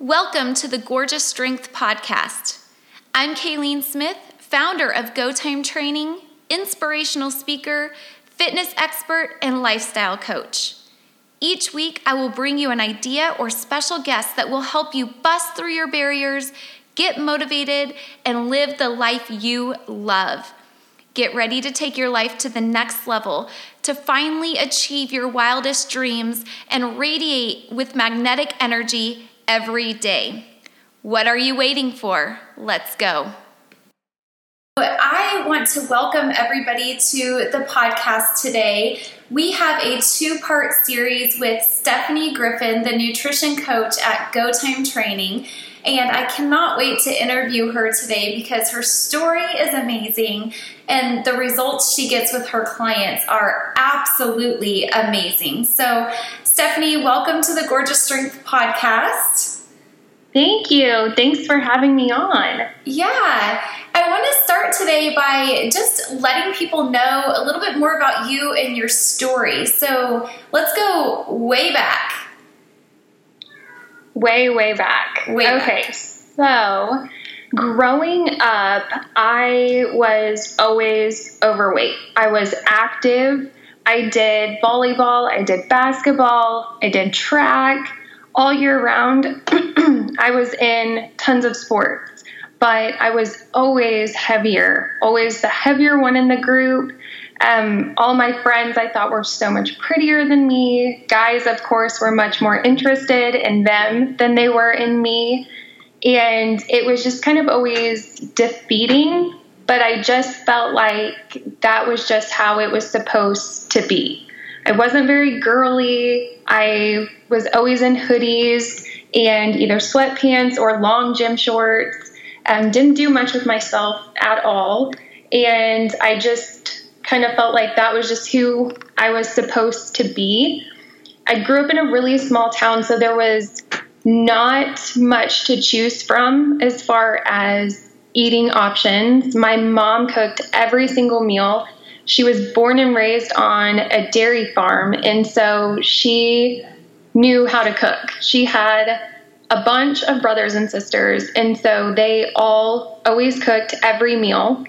Welcome to the Gorgeous Strength Podcast. I'm Kayleen Smith, founder of Go Time Training, inspirational speaker, fitness expert, and lifestyle coach. Each week, I will bring you an idea or special guest that will help you bust through your barriers, get motivated, and live the life you love. Get ready to take your life to the next level, to finally achieve your wildest dreams and radiate with magnetic energy every day. What are you waiting for? Let's go. I want to welcome everybody to the podcast today. We have a two part series with Stephanie Griffin, the nutrition coach at Go Time Training. And I cannot wait to interview her today because her story is amazing and the results she gets with her clients are absolutely amazing. So, Stephanie, welcome to the Gorgeous Strength podcast. Thank you. Thanks for having me on. Yeah. I want to start today by just letting people know a little bit more about you and your story. So let's go way back. Way, way back. Way okay, back. so growing up, I was always overweight. I was active I did volleyball, I did basketball, I did track all year round. I was in tons of sports, but I was always heavier, always the heavier one in the group. Um, all my friends I thought were so much prettier than me. Guys, of course, were much more interested in them than they were in me. And it was just kind of always defeating but I just felt like that was just how it was supposed to be. I wasn't very girly. I was always in hoodies and either sweatpants or long gym shorts. Um, didn't do much with myself at all. And I just kind of felt like that was just who I was supposed to be. I grew up in a really small town, so there was not much to choose from as far as eating options. My mom cooked every single meal. She was born and raised on a dairy farm, and so she knew how to cook. She had a bunch of brothers and sisters, and so they all always cooked every meal.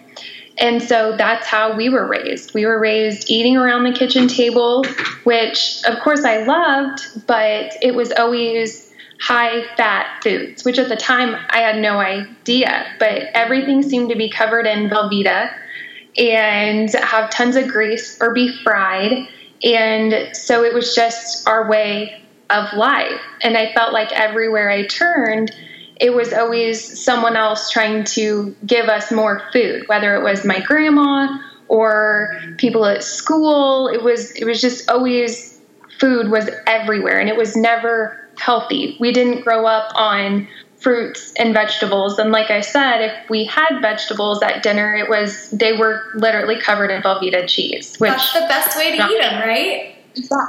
And so that's how we were raised. We were raised eating around the kitchen table, which of course I loved, but it was always high fat foods, which at the time I had no idea, but everything seemed to be covered in Velveeta and have tons of grease or be fried. And so it was just our way of life. And I felt like everywhere I turned, it was always someone else trying to give us more food, whether it was my grandma or people at school. It was it was just always food was everywhere and it was never healthy. We didn't grow up on fruits and vegetables. And like I said, if we had vegetables at dinner, it was they were literally covered in Velveeta cheese. Which That's the best way to not, eat them, right?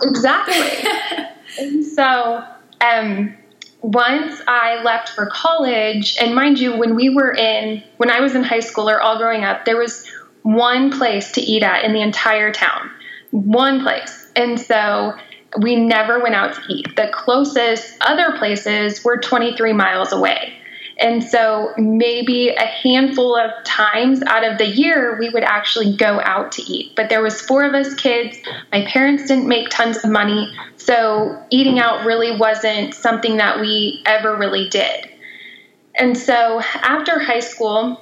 Exactly. so, um, once I left for college, and mind you, when we were in, when I was in high school or all growing up, there was one place to eat at in the entire town. One place. And so we never went out to eat. The closest other places were 23 miles away. And so maybe a handful of times out of the year we would actually go out to eat. But there was four of us kids. My parents didn't make tons of money, so eating out really wasn't something that we ever really did. And so after high school,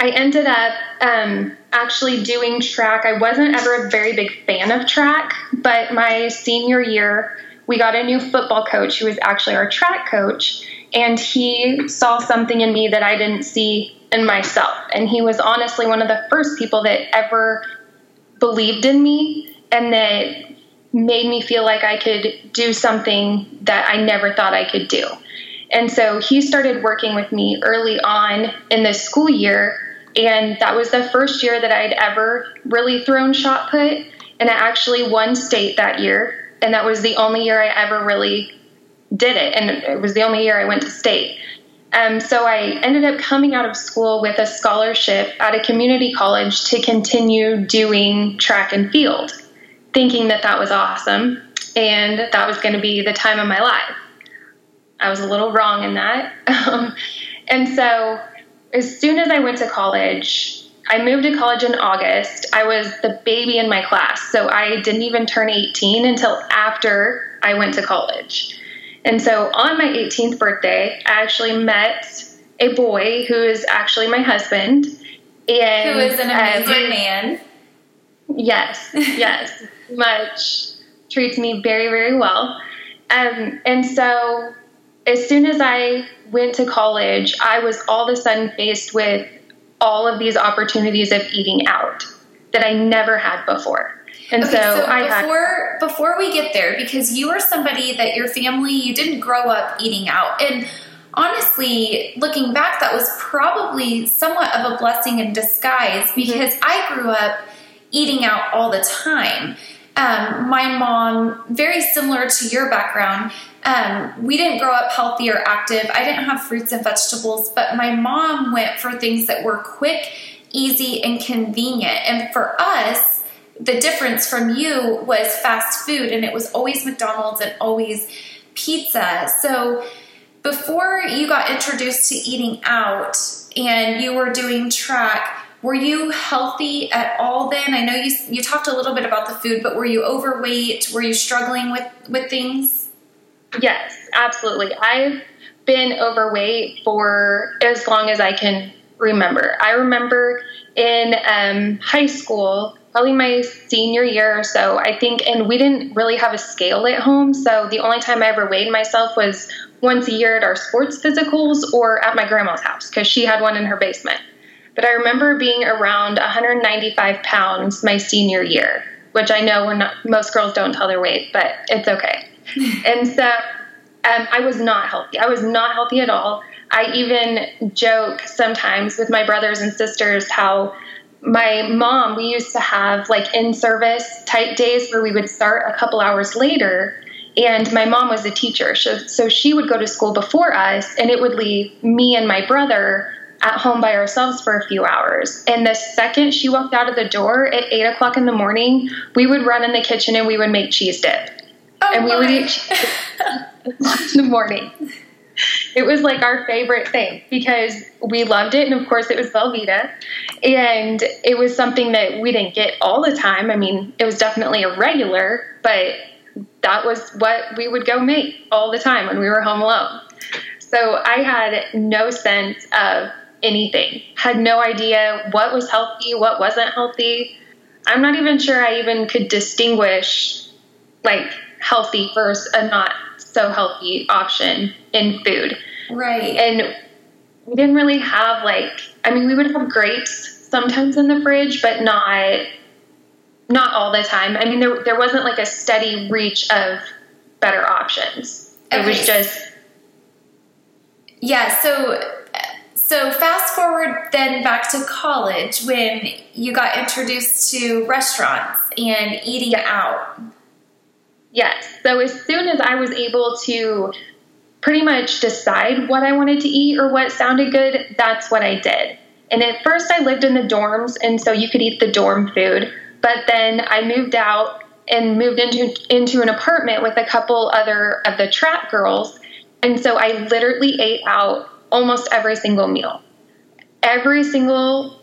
I ended up um, actually doing track. I wasn't ever a very big fan of track, but my senior year, we got a new football coach who was actually our track coach, and he saw something in me that I didn't see in myself. And he was honestly one of the first people that ever believed in me and that made me feel like I could do something that I never thought I could do. And so he started working with me early on in the school year and that was the first year that I'd ever really thrown shot put. And I actually won state that year. And that was the only year I ever really did it. And it was the only year I went to state. Um, so I ended up coming out of school with a scholarship at a community college to continue doing track and field, thinking that that was awesome and that was going to be the time of my life. I was a little wrong in that. Um, and so, as soon as I went to college, I moved to college in August. I was the baby in my class, so I didn't even turn 18 until after I went to college. And so, on my 18th birthday, I actually met a boy who is actually my husband. And, who is an amazing man. Yes, yes, much treats me very, very well. Um, and so, as soon as I went to college, I was all of a sudden faced with all of these opportunities of eating out that I never had before. And okay, so, so I before had, before we get there, because you are somebody that your family you didn't grow up eating out, and honestly, looking back, that was probably somewhat of a blessing in disguise mm-hmm. because mm-hmm. I grew up eating out all the time. Um, my mom, very similar to your background, um, we didn't grow up healthy or active. I didn't have fruits and vegetables, but my mom went for things that were quick, easy, and convenient. And for us, the difference from you was fast food, and it was always McDonald's and always pizza. So before you got introduced to eating out and you were doing track, were you healthy at all then? I know you you talked a little bit about the food, but were you overweight? Were you struggling with with things? Yes, absolutely. I've been overweight for as long as I can remember. I remember in um, high school, probably my senior year or so, I think, and we didn't really have a scale at home. So the only time I ever weighed myself was once a year at our sports physicals or at my grandma's house because she had one in her basement. But I remember being around 195 pounds my senior year, which I know we're not, most girls don't tell their weight, but it's okay. and so um, I was not healthy. I was not healthy at all. I even joke sometimes with my brothers and sisters how my mom, we used to have like in service type days where we would start a couple hours later. And my mom was a teacher. So, so she would go to school before us, and it would leave me and my brother at home by ourselves for a few hours. And the second she walked out of the door at eight o'clock in the morning, we would run in the kitchen and we would make cheese dip. Oh and we my. would eat cheese in the morning. It was like our favorite thing because we loved it. And of course, it was Velveeta. And it was something that we didn't get all the time. I mean, it was definitely a regular, but that was what we would go make all the time when we were home alone. So I had no sense of anything. Had no idea what was healthy, what wasn't healthy. I'm not even sure I even could distinguish like healthy versus a not so healthy option in food. Right. And we didn't really have like I mean we would have grapes sometimes in the fridge, but not not all the time. I mean there there wasn't like a steady reach of better options. It was just Yeah, so so fast forward then back to college when you got introduced to restaurants and eating yes. out. Yes. So as soon as I was able to pretty much decide what I wanted to eat or what sounded good, that's what I did. And at first I lived in the dorms and so you could eat the dorm food, but then I moved out and moved into into an apartment with a couple other of the trap girls. And so I literally ate out almost every single meal. Every single,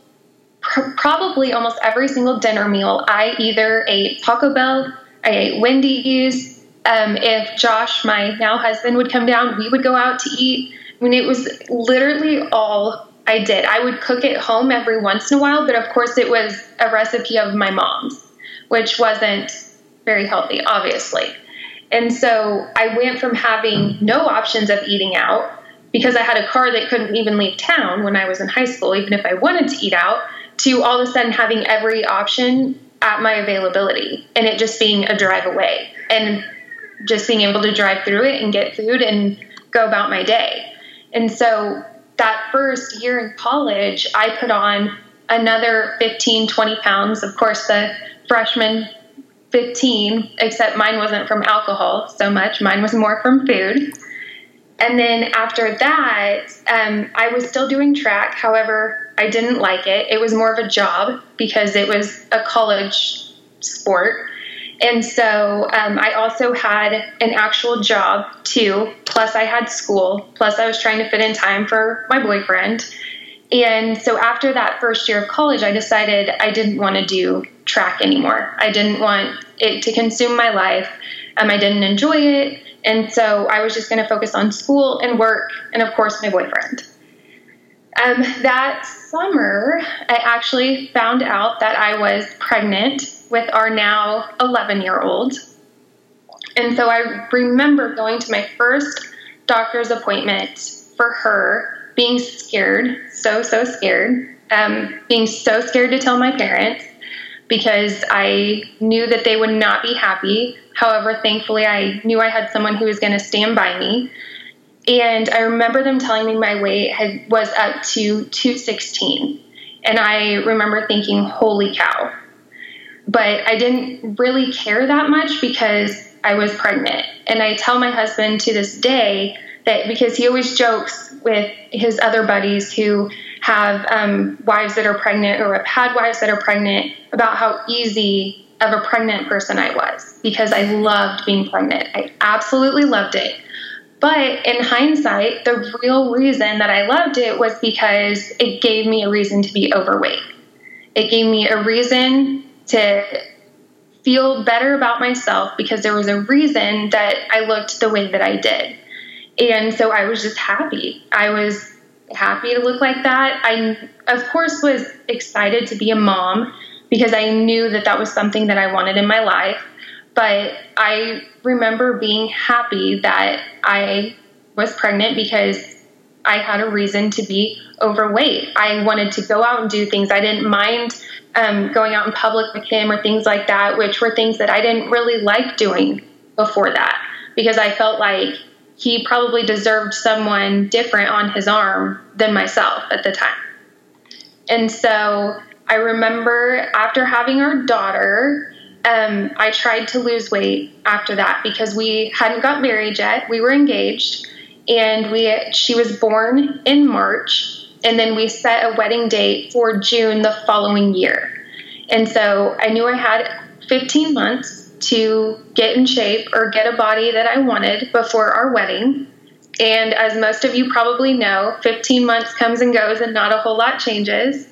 pr- probably almost every single dinner meal, I either ate Taco Bell, I ate Wendy's. Um, if Josh, my now husband, would come down, we would go out to eat. I mean, it was literally all I did. I would cook at home every once in a while, but of course, it was a recipe of my mom's, which wasn't very healthy, obviously. And so I went from having no options of eating out because I had a car that couldn't even leave town when I was in high school, even if I wanted to eat out, to all of a sudden having every option at my availability and it just being a drive away and just being able to drive through it and get food and go about my day. And so that first year in college, I put on another 15, 20 pounds. Of course, the freshman 15, except mine wasn't from alcohol so much, mine was more from food. And then after that, um, I was still doing track. However, I didn't like it. It was more of a job because it was a college sport. And so um, I also had an actual job too, plus I had school, plus I was trying to fit in time for my boyfriend. And so after that first year of college, I decided I didn't want to do track anymore. I didn't want it to consume my life. Um, I didn't enjoy it. And so I was just going to focus on school and work and, of course, my boyfriend. Um, that summer, I actually found out that I was pregnant with our now 11 year old. And so I remember going to my first doctor's appointment for her, being scared, so, so scared, um, being so scared to tell my parents because I knew that they would not be happy. However, thankfully, I knew I had someone who was going to stand by me. And I remember them telling me my weight had, was up to 216. And I remember thinking, holy cow. But I didn't really care that much because I was pregnant. And I tell my husband to this day that because he always jokes with his other buddies who have um, wives that are pregnant or have had wives that are pregnant about how easy of a pregnant person I was because I loved being pregnant. I absolutely loved it. But in hindsight, the real reason that I loved it was because it gave me a reason to be overweight. It gave me a reason to feel better about myself because there was a reason that I looked the way that I did. And so I was just happy. I was happy to look like that. I, of course, was excited to be a mom because I knew that that was something that I wanted in my life. But I remember being happy that I was pregnant because I had a reason to be overweight. I wanted to go out and do things. I didn't mind um, going out in public with him or things like that, which were things that I didn't really like doing before that because I felt like he probably deserved someone different on his arm than myself at the time. And so I remember after having our daughter, um, I tried to lose weight after that because we hadn't got married yet. We were engaged, and we she was born in March, and then we set a wedding date for June the following year. And so I knew I had 15 months to get in shape or get a body that I wanted before our wedding. And as most of you probably know, 15 months comes and goes and not a whole lot changes.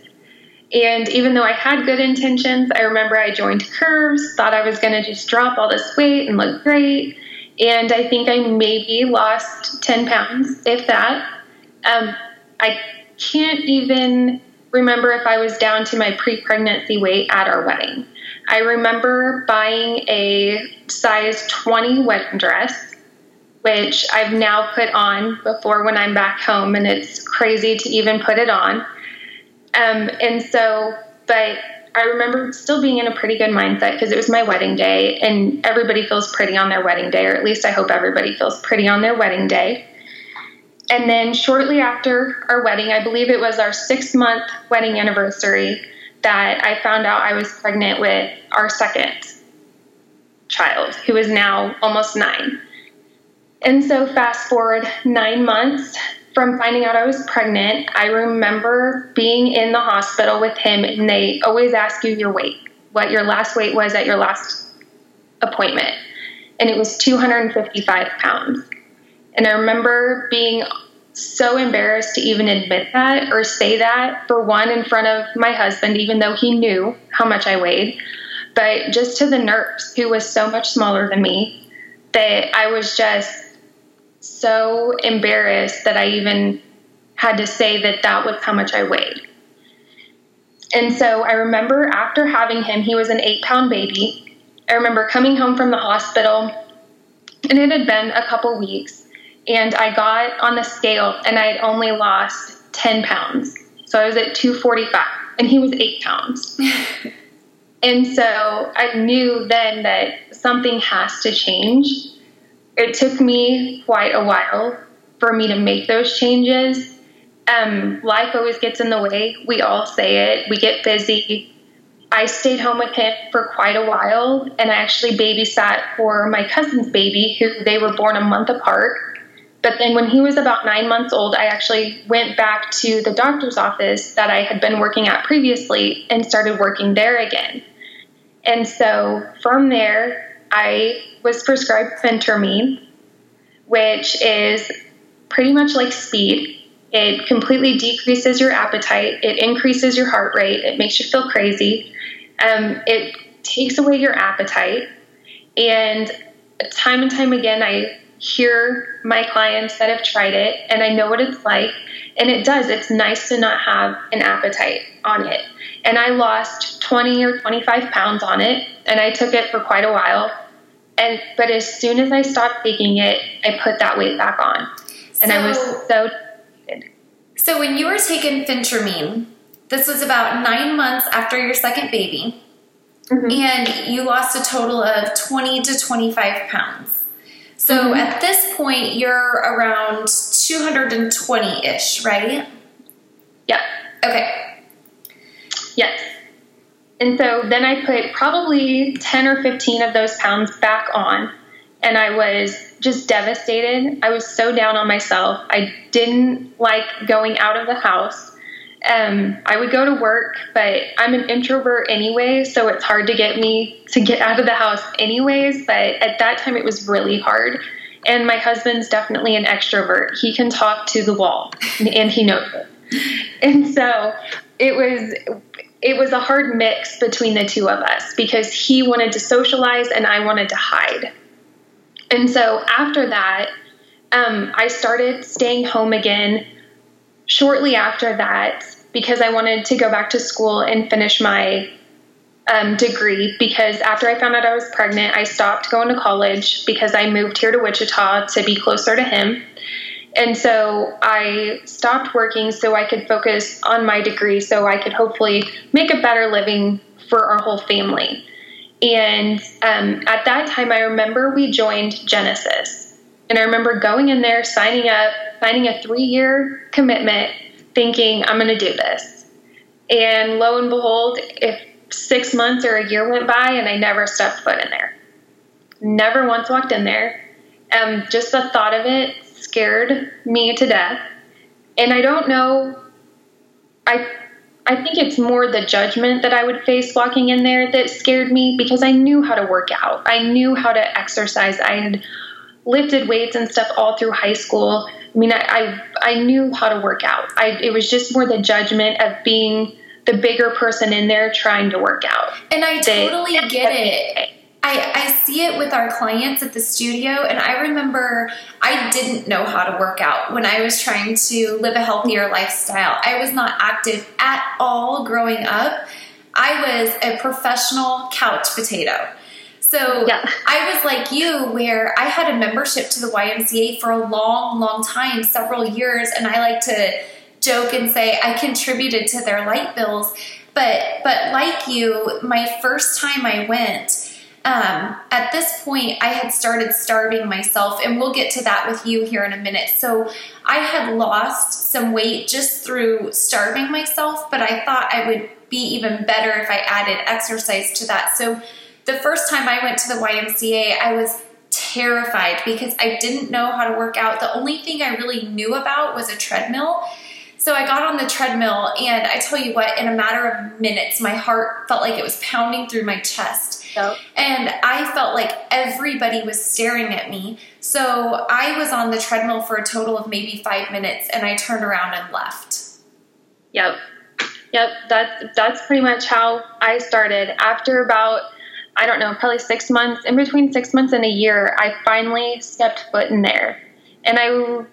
And even though I had good intentions, I remember I joined Curves, thought I was going to just drop all this weight and look great. And I think I maybe lost 10 pounds, if that. Um, I can't even remember if I was down to my pre pregnancy weight at our wedding. I remember buying a size 20 wedding dress, which I've now put on before when I'm back home, and it's crazy to even put it on. Um, and so, but I remember still being in a pretty good mindset because it was my wedding day, and everybody feels pretty on their wedding day, or at least I hope everybody feels pretty on their wedding day. And then shortly after our wedding, I believe it was our six month wedding anniversary, that I found out I was pregnant with our second child, who is now almost nine. And so, fast forward nine months from finding out I was pregnant, I remember being in the hospital with him, and they always ask you your weight, what your last weight was at your last appointment. And it was 255 pounds. And I remember being so embarrassed to even admit that or say that, for one, in front of my husband, even though he knew how much I weighed, but just to the nurse who was so much smaller than me that I was just so embarrassed that I even had to say that that was how much I weighed. And so I remember after having him, he was an eight pound baby. I remember coming home from the hospital, and it had been a couple weeks and I got on the scale and I had only lost 10 pounds. So I was at 245 and he was eight pounds. and so I knew then that something has to change. It took me quite a while for me to make those changes. Um, life always gets in the way. We all say it. We get busy. I stayed home with him for quite a while and I actually babysat for my cousin's baby, who they were born a month apart. But then when he was about nine months old, I actually went back to the doctor's office that I had been working at previously and started working there again. And so from there, I was prescribed phentermine, which is pretty much like speed. It completely decreases your appetite, it increases your heart rate, it makes you feel crazy. Um, it takes away your appetite. And time and time again, I hear my clients that have tried it and I know what it's like. And it does, it's nice to not have an appetite on it. And I lost 20 or 25 pounds on it, and I took it for quite a while. And but as soon as I stopped taking it, I put that weight back on, and so, I was so. So when you were taking Phentermine, this was about nine months after your second baby, mm-hmm. and you lost a total of 20 to 25 pounds. So mm-hmm. at this point, you're around 220 ish, right? Yep. Okay. Yes. And so then I put probably 10 or 15 of those pounds back on, and I was just devastated. I was so down on myself. I didn't like going out of the house. Um, I would go to work, but I'm an introvert anyway, so it's hard to get me to get out of the house anyways. But at that time, it was really hard. And my husband's definitely an extrovert. He can talk to the wall, and he knows it. And so it was it was a hard mix between the two of us because he wanted to socialize and I wanted to hide. And so after that, um, I started staying home again shortly after that because I wanted to go back to school and finish my um, degree. Because after I found out I was pregnant, I stopped going to college because I moved here to Wichita to be closer to him. And so I stopped working so I could focus on my degree so I could hopefully make a better living for our whole family. And um, at that time, I remember we joined Genesis. And I remember going in there, signing up, signing a three year commitment, thinking, I'm going to do this. And lo and behold, if six months or a year went by and I never stepped foot in there, never once walked in there. Um, just the thought of it scared me to death. And I don't know, I I think it's more the judgment that I would face walking in there that scared me because I knew how to work out. I knew how to exercise. I had lifted weights and stuff all through high school. I mean, I I, I knew how to work out. I, it was just more the judgment of being the bigger person in there trying to work out. And I totally get it. I, I see it with our clients at the studio, and I remember I didn't know how to work out when I was trying to live a healthier lifestyle. I was not active at all growing up. I was a professional couch potato. So yeah. I was like you, where I had a membership to the YMCA for a long, long time, several years, and I like to joke and say I contributed to their light bills. But but like you, my first time I went, um, at this point, I had started starving myself, and we'll get to that with you here in a minute. So, I had lost some weight just through starving myself, but I thought I would be even better if I added exercise to that. So, the first time I went to the YMCA, I was terrified because I didn't know how to work out. The only thing I really knew about was a treadmill. So I got on the treadmill, and I tell you what, in a matter of minutes, my heart felt like it was pounding through my chest. Yep. And I felt like everybody was staring at me. So I was on the treadmill for a total of maybe five minutes and I turned around and left. Yep. Yep. That's, that's pretty much how I started. After about, I don't know, probably six months, in between six months and a year, I finally stepped foot in there. And I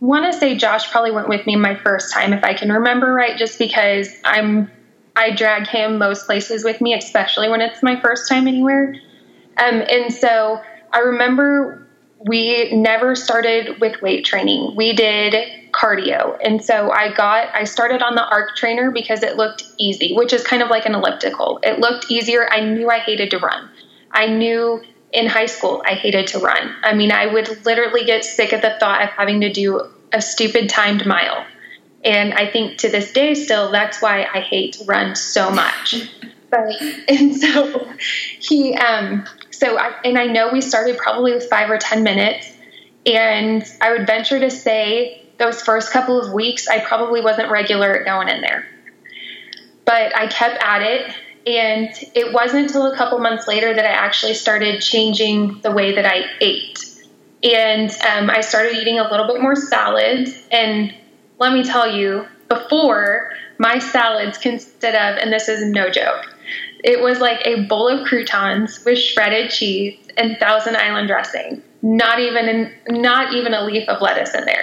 want to say Josh probably went with me my first time, if I can remember right, just because I'm I drag him most places with me, especially when it's my first time anywhere. Um, and so I remember we never started with weight training. We did cardio. And so I got, I started on the arc trainer because it looked easy, which is kind of like an elliptical. It looked easier. I knew I hated to run. I knew in high school I hated to run. I mean, I would literally get sick at the thought of having to do a stupid timed mile. And I think to this day, still, that's why I hate run so much. but and so he, um, so I, and I know we started probably with five or 10 minutes. And I would venture to say those first couple of weeks, I probably wasn't regular at going in there. But I kept at it. And it wasn't until a couple months later that I actually started changing the way that I ate. And um, I started eating a little bit more salads. And let me tell you, before my salads consisted of, and this is no joke, it was like a bowl of croutons with shredded cheese and Thousand Island dressing. Not even, not even a leaf of lettuce in there.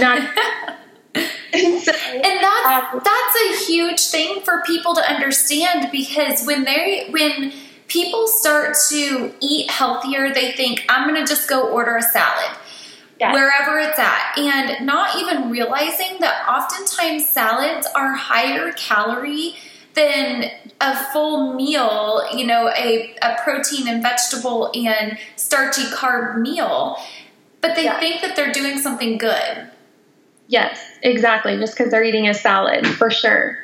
Not. and, that's um, that's a huge thing for people to understand because when they when people start to eat healthier, they think I'm going to just go order a salad. Yes. wherever it's at, and not even realizing that oftentimes salads are higher calorie than a full meal, you know, a, a protein and vegetable and starchy carb meal. But they think that they're doing something good. Yes, exactly. Just because they're eating a salad, for sure.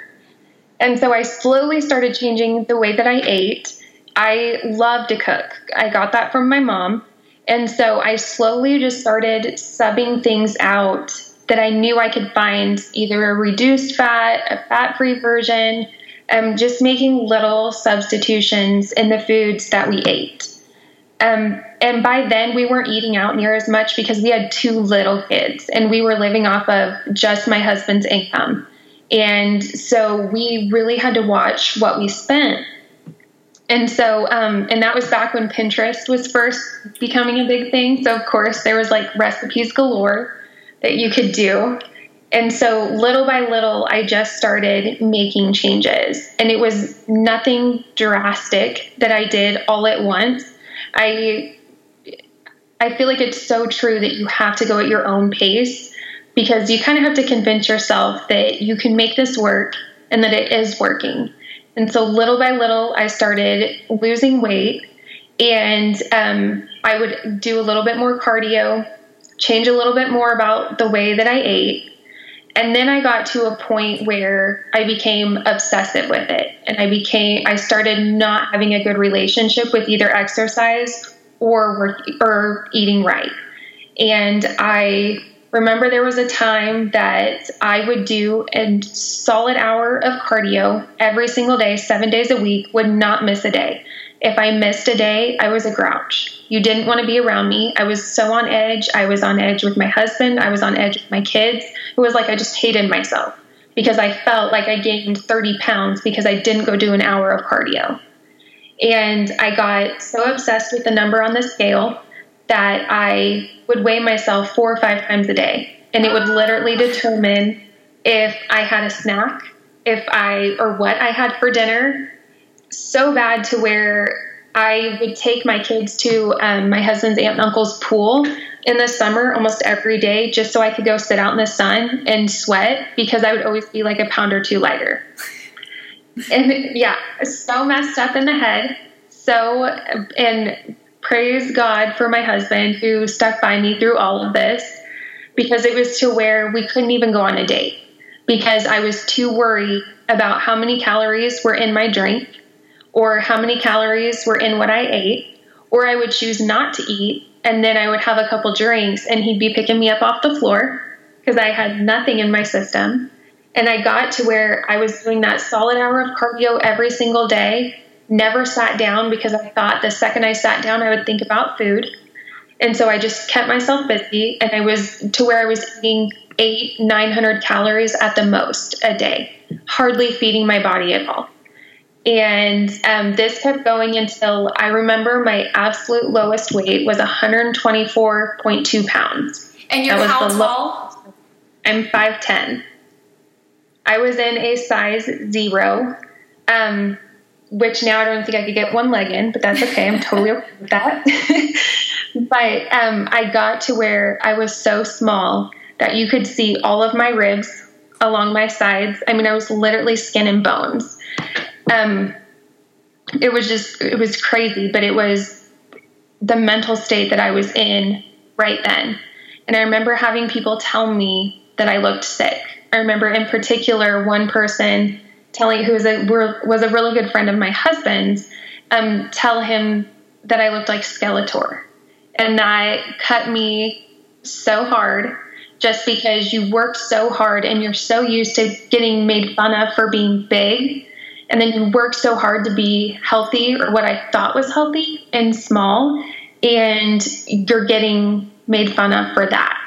And so I slowly started changing the way that I ate. I love to cook. I got that from my mom. And so I slowly just started subbing things out that I knew I could find either a reduced fat, a fat free version, um, just making little substitutions in the foods that we ate. Um, and by then, we weren't eating out near as much because we had two little kids and we were living off of just my husband's income. And so we really had to watch what we spent. And so, um, and that was back when Pinterest was first becoming a big thing. So, of course, there was like recipes galore that you could do. And so, little by little, I just started making changes. And it was nothing drastic that I did all at once. I I feel like it's so true that you have to go at your own pace because you kind of have to convince yourself that you can make this work and that it is working. And so, little by little, I started losing weight and um, I would do a little bit more cardio, change a little bit more about the way that I ate and then I got to a point where I became obsessive with it. And I became, I started not having a good relationship with either exercise or work, or eating right. And I remember there was a time that I would do a solid hour of cardio every single day, seven days a week, would not miss a day. If I missed a day, I was a grouch. You didn't want to be around me. I was so on edge. I was on edge with my husband. I was on edge with my kids. It was like I just hated myself because I felt like I gained 30 pounds because I didn't go do an hour of cardio. And I got so obsessed with the number on the scale that I would weigh myself four or five times a day. And it would literally determine if I had a snack, if I, or what I had for dinner, so bad to where I would take my kids to um, my husband's aunt and uncle's pool in the summer almost every day just so I could go sit out in the sun and sweat because I would always be like a pound or two lighter. and yeah, so messed up in the head. So, and praise God for my husband who stuck by me through all of this because it was to where we couldn't even go on a date because I was too worried about how many calories were in my drink or how many calories were in what I ate, or I would choose not to eat and then I would have a couple drinks and he'd be picking me up off the floor because I had nothing in my system. And I got to where I was doing that solid hour of cardio every single day, never sat down because I thought the second I sat down, I would think about food. And so I just kept myself busy and I was to where I was eating eight, 900 calories at the most a day, hardly feeding my body at all. And um, this kept going until I remember my absolute lowest weight was 124.2 pounds. And you're that how tall? I'm 5'10. I was in a size zero, um, which now I don't think I could get one leg in, but that's okay. I'm totally okay with that. but um, I got to where I was so small that you could see all of my ribs along my sides. I mean, I was literally skin and bones um, it was just it was crazy, but it was the mental state that I was in right then. And I remember having people tell me that I looked sick. I remember in particular one person telling who was a was a really good friend of my husband's um, tell him that I looked like Skeletor, and that cut me so hard just because you work so hard and you're so used to getting made fun of for being big and then you work so hard to be healthy or what I thought was healthy and small, and you're getting made fun of for that.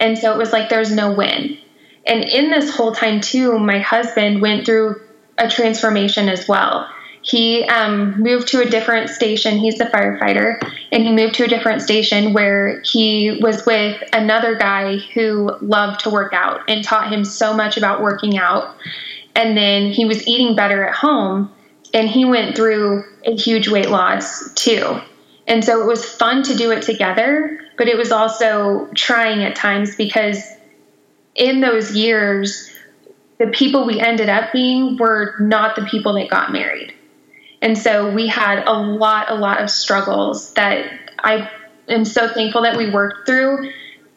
And so it was like there's no win. And in this whole time, too, my husband went through a transformation as well. He um, moved to a different station. He's a firefighter, and he moved to a different station where he was with another guy who loved to work out and taught him so much about working out. And then he was eating better at home, and he went through a huge weight loss too. And so it was fun to do it together, but it was also trying at times because in those years, the people we ended up being were not the people that got married. And so we had a lot, a lot of struggles that I am so thankful that we worked through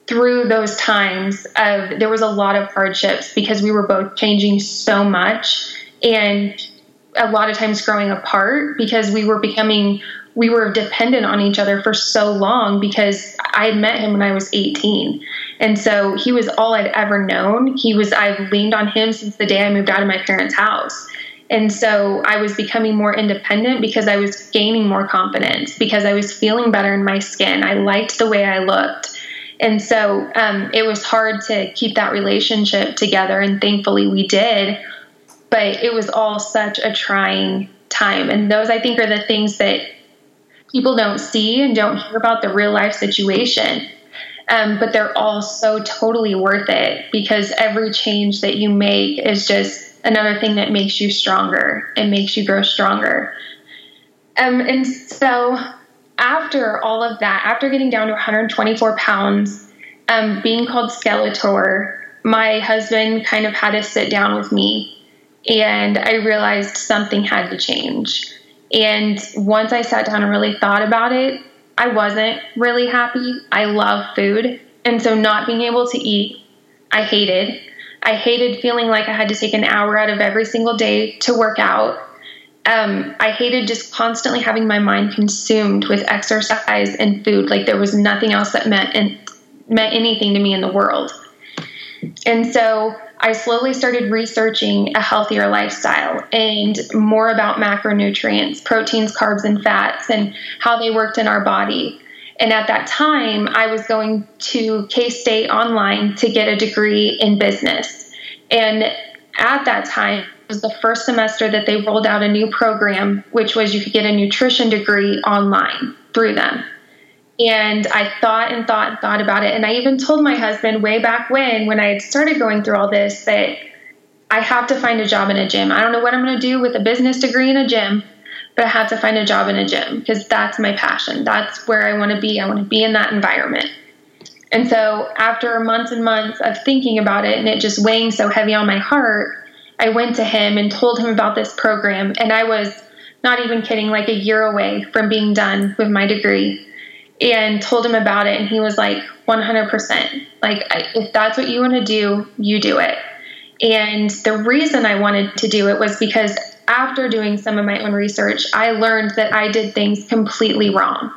through those times of there was a lot of hardships because we were both changing so much and a lot of times growing apart because we were becoming we were dependent on each other for so long because I had met him when I was 18. And so he was all I'd ever known. He was, I've leaned on him since the day I moved out of my parents' house. And so I was becoming more independent because I was gaining more confidence, because I was feeling better in my skin. I liked the way I looked. And so um, it was hard to keep that relationship together. And thankfully we did. But it was all such a trying time. And those, I think, are the things that people don't see and don't hear about the real life situation. Um, but they're all so totally worth it because every change that you make is just another thing that makes you stronger and makes you grow stronger. Um, and so, after all of that, after getting down to 124 pounds, um, being called Skeletor, my husband kind of had to sit down with me, and I realized something had to change. And once I sat down and really thought about it, I wasn't really happy. I love food. And so not being able to eat, I hated. I hated feeling like I had to take an hour out of every single day to work out. Um, I hated just constantly having my mind consumed with exercise and food. Like there was nothing else that meant and meant anything to me in the world. And so I slowly started researching a healthier lifestyle and more about macronutrients, proteins, carbs, and fats, and how they worked in our body. And at that time, I was going to K State online to get a degree in business. And at that time, was the first semester that they rolled out a new program, which was you could get a nutrition degree online through them. And I thought and thought and thought about it. And I even told my husband way back when, when I had started going through all this, that I have to find a job in a gym. I don't know what I'm going to do with a business degree in a gym, but I have to find a job in a gym because that's my passion. That's where I want to be. I want to be in that environment. And so, after months and months of thinking about it and it just weighing so heavy on my heart, I went to him and told him about this program. And I was not even kidding, like a year away from being done with my degree and told him about it and he was like 100% like if that's what you want to do you do it and the reason i wanted to do it was because after doing some of my own research i learned that i did things completely wrong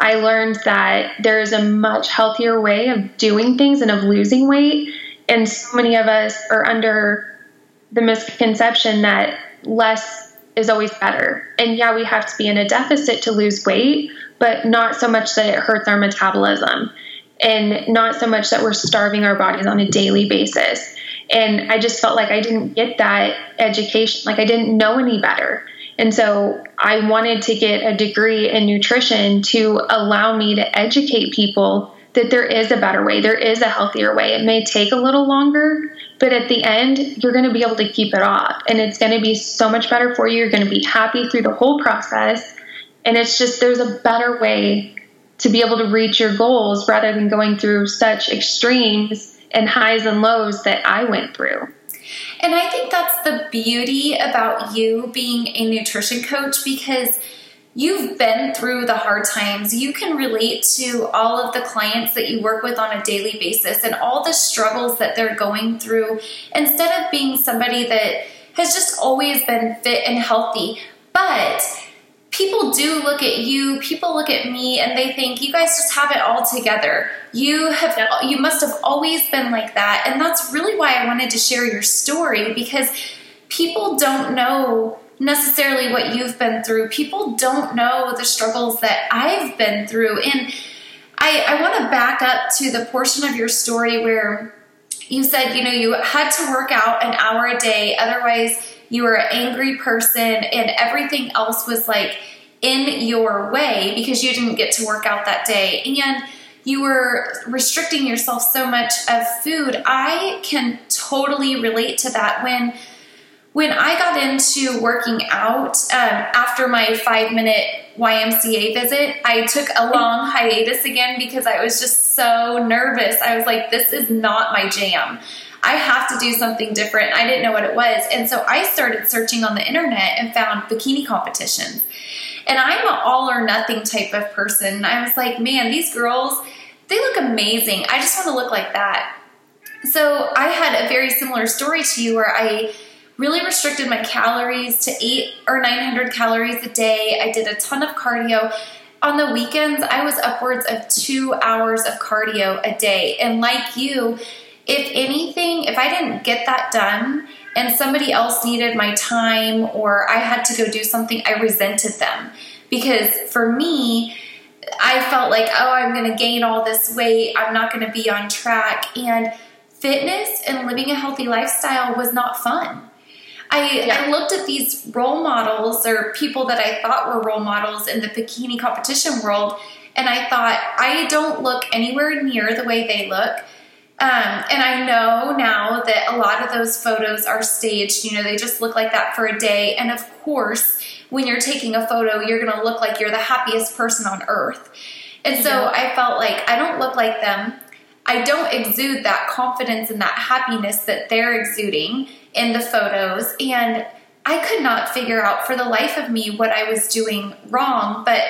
i learned that there is a much healthier way of doing things and of losing weight and so many of us are under the misconception that less is always better and yeah we have to be in a deficit to lose weight but not so much that it hurts our metabolism and not so much that we're starving our bodies on a daily basis. And I just felt like I didn't get that education, like I didn't know any better. And so I wanted to get a degree in nutrition to allow me to educate people that there is a better way, there is a healthier way. It may take a little longer, but at the end, you're going to be able to keep it off. And it's going to be so much better for you. You're going to be happy through the whole process. And it's just there's a better way to be able to reach your goals rather than going through such extremes and highs and lows that I went through. And I think that's the beauty about you being a nutrition coach because you've been through the hard times. You can relate to all of the clients that you work with on a daily basis and all the struggles that they're going through instead of being somebody that has just always been fit and healthy. But people do look at you, people look at me, and they think you guys just have it all together. You have, you must have always been like that, and that's really why I wanted to share your story because people don't know necessarily what you've been through. People don't know the struggles that I've been through, and I, I want to back up to the portion of your story where you said, you know, you had to work out an hour a day, otherwise, you were an angry person, and everything else was like in your way because you didn't get to work out that day. And you were restricting yourself so much of food. I can totally relate to that when when I got into working out um, after my five minute YMCA visit, I took a long hiatus again because I was just so nervous. I was like, this is not my jam. I have to do something different. I didn't know what it was. And so I started searching on the internet and found bikini competitions. And I'm an all or nothing type of person. I was like, man, these girls, they look amazing. I just want to look like that. So I had a very similar story to you where I really restricted my calories to eight or 900 calories a day. I did a ton of cardio. On the weekends, I was upwards of two hours of cardio a day. And like you, if anything, if I didn't get that done and somebody else needed my time or I had to go do something, I resented them. Because for me, I felt like, oh, I'm going to gain all this weight. I'm not going to be on track. And fitness and living a healthy lifestyle was not fun. I, yeah. I, looked at these role models or people that I thought were role models in the bikini competition world, and I thought, I don't look anywhere near the way they look. Um, and I know now that a lot of those photos are staged. You know, they just look like that for a day. And of course, when you're taking a photo, you're going to look like you're the happiest person on earth. And so yeah. I felt like I don't look like them. I don't exude that confidence and that happiness that they're exuding in the photos. And I could not figure out for the life of me what I was doing wrong. But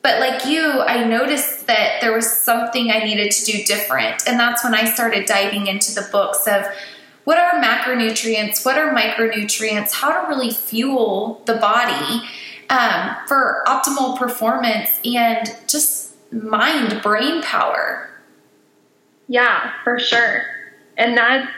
but like you, I noticed that there was something I needed to do different. And that's when I started diving into the books of what are macronutrients, what are micronutrients, how to really fuel the body um, for optimal performance and just mind brain power. Yeah, for sure. And that's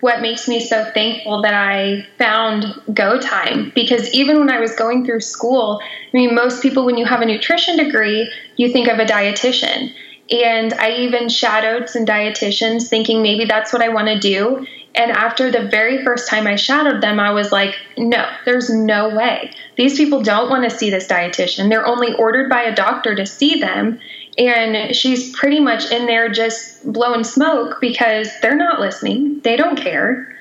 what makes me so thankful that I found Go Time because even when I was going through school, I mean, most people, when you have a nutrition degree, you think of a dietitian. And I even shadowed some dietitians thinking maybe that's what I want to do. And after the very first time I shadowed them, I was like, no, there's no way. These people don't want to see this dietitian. They're only ordered by a doctor to see them and she's pretty much in there just blowing smoke because they're not listening, they don't care.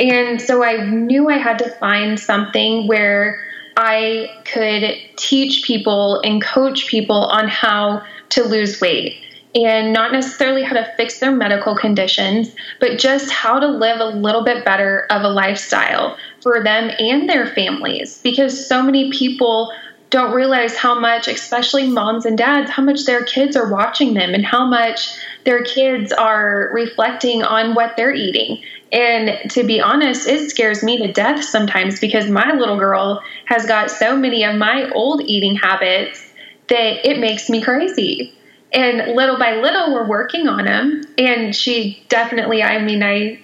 And so I knew I had to find something where I could teach people and coach people on how to lose weight and not necessarily how to fix their medical conditions, but just how to live a little bit better of a lifestyle for them and their families because so many people don't realize how much, especially moms and dads, how much their kids are watching them and how much their kids are reflecting on what they're eating. And to be honest, it scares me to death sometimes because my little girl has got so many of my old eating habits that it makes me crazy. And little by little, we're working on them. And she definitely, I mean, I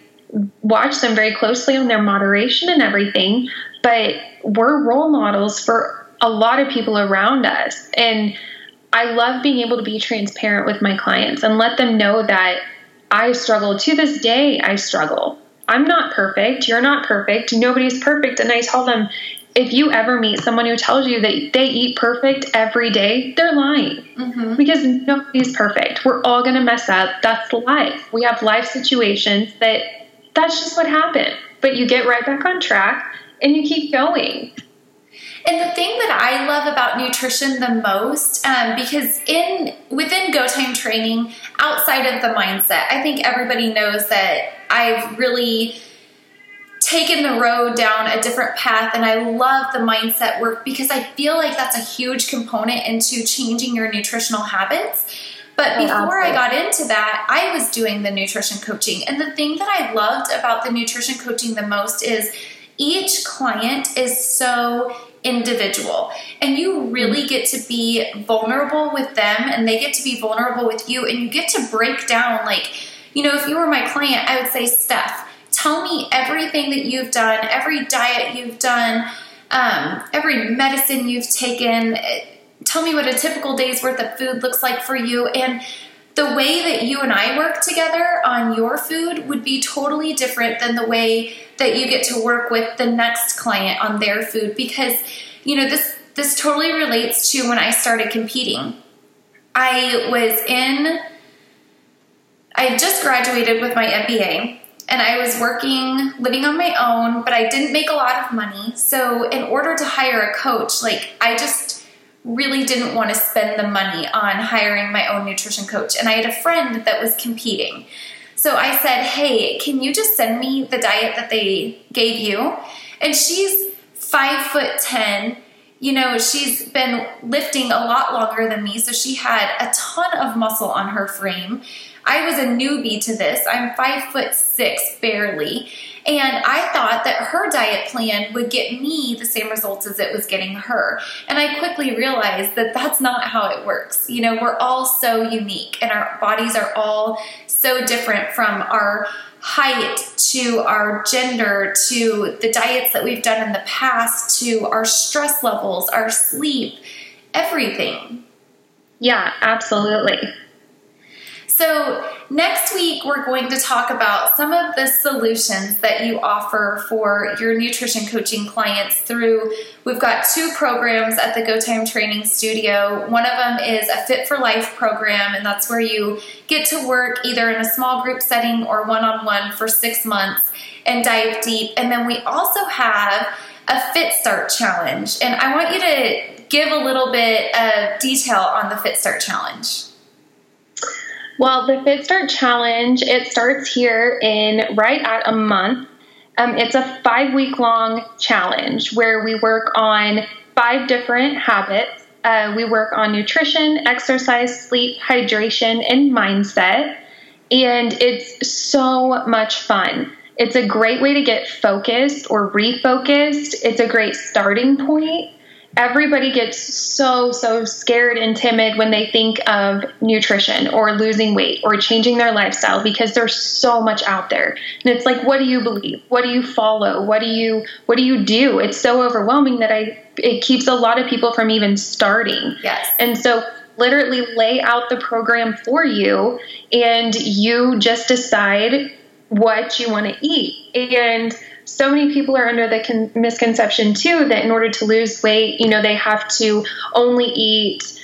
watch them very closely on their moderation and everything, but we're role models for a lot of people around us. And I love being able to be transparent with my clients and let them know that I struggle. To this day, I struggle. I'm not perfect. You're not perfect. Nobody's perfect. And I tell them if you ever meet someone who tells you that they eat perfect every day, they're lying mm-hmm. because nobody's perfect. We're all going to mess up. That's life. We have life situations that that's just what happened. But you get right back on track and you keep going. And the thing that I love about nutrition the most, um, because in within Go Time training, outside of the mindset, I think everybody knows that I've really taken the road down a different path and I love the mindset work because I feel like that's a huge component into changing your nutritional habits. But oh, before I got into that, I was doing the nutrition coaching. And the thing that I loved about the nutrition coaching the most is each client is so individual and you really get to be vulnerable with them and they get to be vulnerable with you and you get to break down like you know if you were my client i would say steph tell me everything that you've done every diet you've done um, every medicine you've taken tell me what a typical day's worth of food looks like for you. And the way that you and I work together on your food would be totally different than the way that you get to work with the next client on their food because you know this this totally relates to when I started competing. I was in I just graduated with my MBA and I was working, living on my own, but I didn't make a lot of money. So, in order to hire a coach, like I just really didn't want to spend the money on hiring my own nutrition coach. And I had a friend that was competing. So I said, Hey, can you just send me the diet that they gave you? And she's five foot 10. You know, she's been lifting a lot longer than me. So she had a ton of muscle on her frame. I was a newbie to this. I'm five foot six barely. And I thought that her diet plan would get me the same results as it was getting her. And I quickly realized that that's not how it works. You know, we're all so unique and our bodies are all so different from our height to our gender to the diets that we've done in the past to our stress levels, our sleep, everything. Yeah, absolutely. So, next week, we're going to talk about some of the solutions that you offer for your nutrition coaching clients through. We've got two programs at the Go Time Training Studio. One of them is a Fit for Life program, and that's where you get to work either in a small group setting or one on one for six months and dive deep. And then we also have a Fit Start Challenge. And I want you to give a little bit of detail on the Fit Start Challenge. Well, the Fit Start Challenge, it starts here in right at a month. Um, it's a five week long challenge where we work on five different habits. Uh, we work on nutrition, exercise, sleep, hydration, and mindset. And it's so much fun. It's a great way to get focused or refocused. It's a great starting point everybody gets so so scared and timid when they think of nutrition or losing weight or changing their lifestyle because there's so much out there. And it's like what do you believe? What do you follow? What do you what do you do? It's so overwhelming that i it keeps a lot of people from even starting. Yes. And so literally lay out the program for you and you just decide what you want to eat. And so many people are under the con- misconception too that in order to lose weight, you know, they have to only eat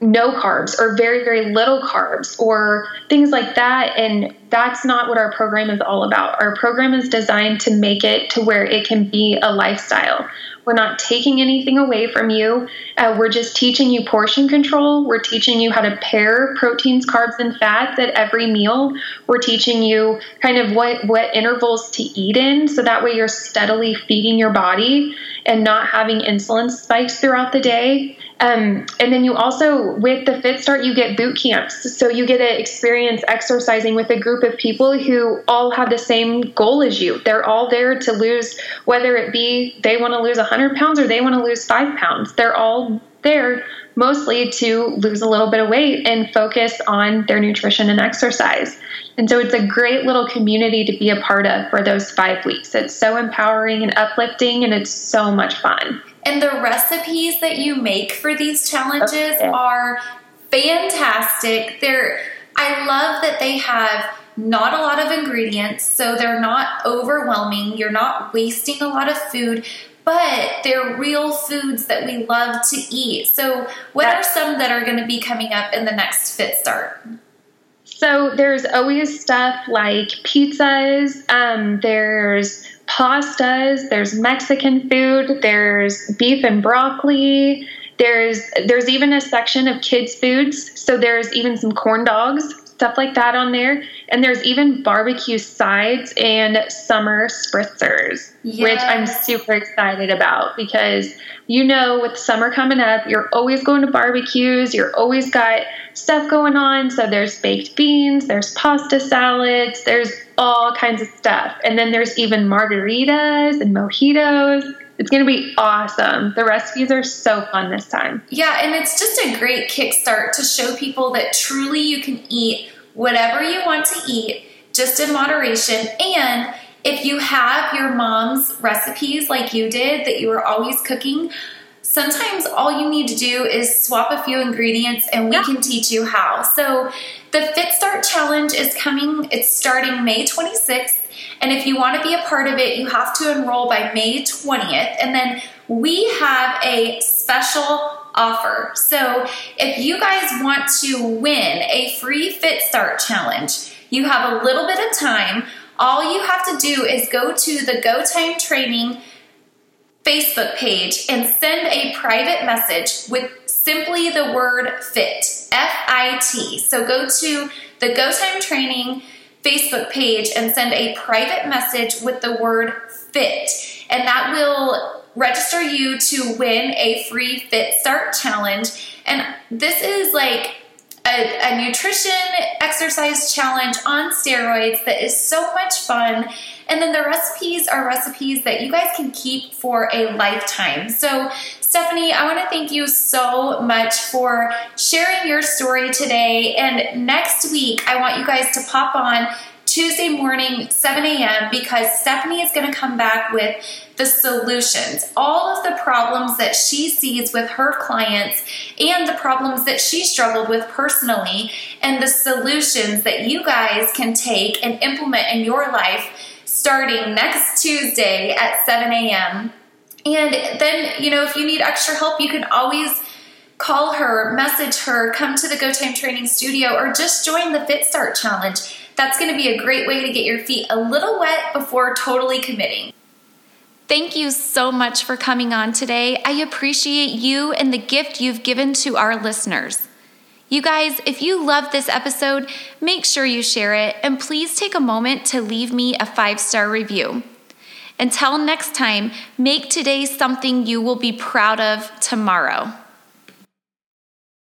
no carbs or very very little carbs or things like that and that's not what our program is all about. Our program is designed to make it to where it can be a lifestyle. We're not taking anything away from you. Uh, we're just teaching you portion control. We're teaching you how to pair proteins, carbs, and fats at every meal. We're teaching you kind of what, what intervals to eat in so that way you're steadily feeding your body and not having insulin spikes throughout the day. Um, and then you also, with the Fit Start, you get boot camps. So you get to experience exercising with a group of people who all have the same goal as you. They're all there to lose, whether it be they want to lose 100 pounds or they want to lose five pounds. They're all there mostly to lose a little bit of weight and focus on their nutrition and exercise. And so it's a great little community to be a part of for those five weeks. It's so empowering and uplifting, and it's so much fun. And the recipes that you make for these challenges okay. are fantastic. They're I love that they have not a lot of ingredients, so they're not overwhelming. You're not wasting a lot of food, but they're real foods that we love to eat. So, what are some that are going to be coming up in the next Fit Start? So, there's always stuff like pizzas, um, there's pastas, there's Mexican food, there's beef and broccoli. There's there's even a section of kids foods. So there's even some corn dogs, stuff like that on there. And there's even barbecue sides and summer spritzers, yes. which I'm super excited about because you know with summer coming up, you're always going to barbecues, you're always got stuff going on. So there's baked beans, there's pasta salads, there's all kinds of stuff. And then there's even margaritas and mojitos. It's going to be awesome. The recipes are so fun this time. Yeah, and it's just a great kickstart to show people that truly you can eat whatever you want to eat, just in moderation. And if you have your mom's recipes like you did that you were always cooking, sometimes all you need to do is swap a few ingredients and we yeah. can teach you how. So the Fit Start Challenge is coming, it's starting May 26th. And if you want to be a part of it, you have to enroll by May 20th. And then we have a special offer. So if you guys want to win a free Fit Start Challenge, you have a little bit of time. All you have to do is go to the Go Time Training Facebook page and send a private message with simply the word FIT, F I T. So go to the Go Time Training Facebook page and send a private message with the word FIT, and that will register you to win a free Fit Start challenge. And this is like a, a, nutrition exercise challenge on steroids that is so much fun. And then the recipes are recipes that you guys can keep for a lifetime. So, Stephanie, I want to thank you so much for sharing your story today. And next week, I want you guys to pop on Tuesday morning, 7 a.m., because Stephanie is going to come back with the solutions, all of the problems that she sees with her clients and the problems that she struggled with personally, and the solutions that you guys can take and implement in your life starting next Tuesday at 7 a.m. And then, you know, if you need extra help, you can always call her, message her, come to the Go Time Training Studio, or just join the Fit Start Challenge. That's going to be a great way to get your feet a little wet before totally committing. Thank you so much for coming on today. I appreciate you and the gift you've given to our listeners. You guys, if you love this episode, make sure you share it and please take a moment to leave me a five star review. Until next time, make today something you will be proud of tomorrow.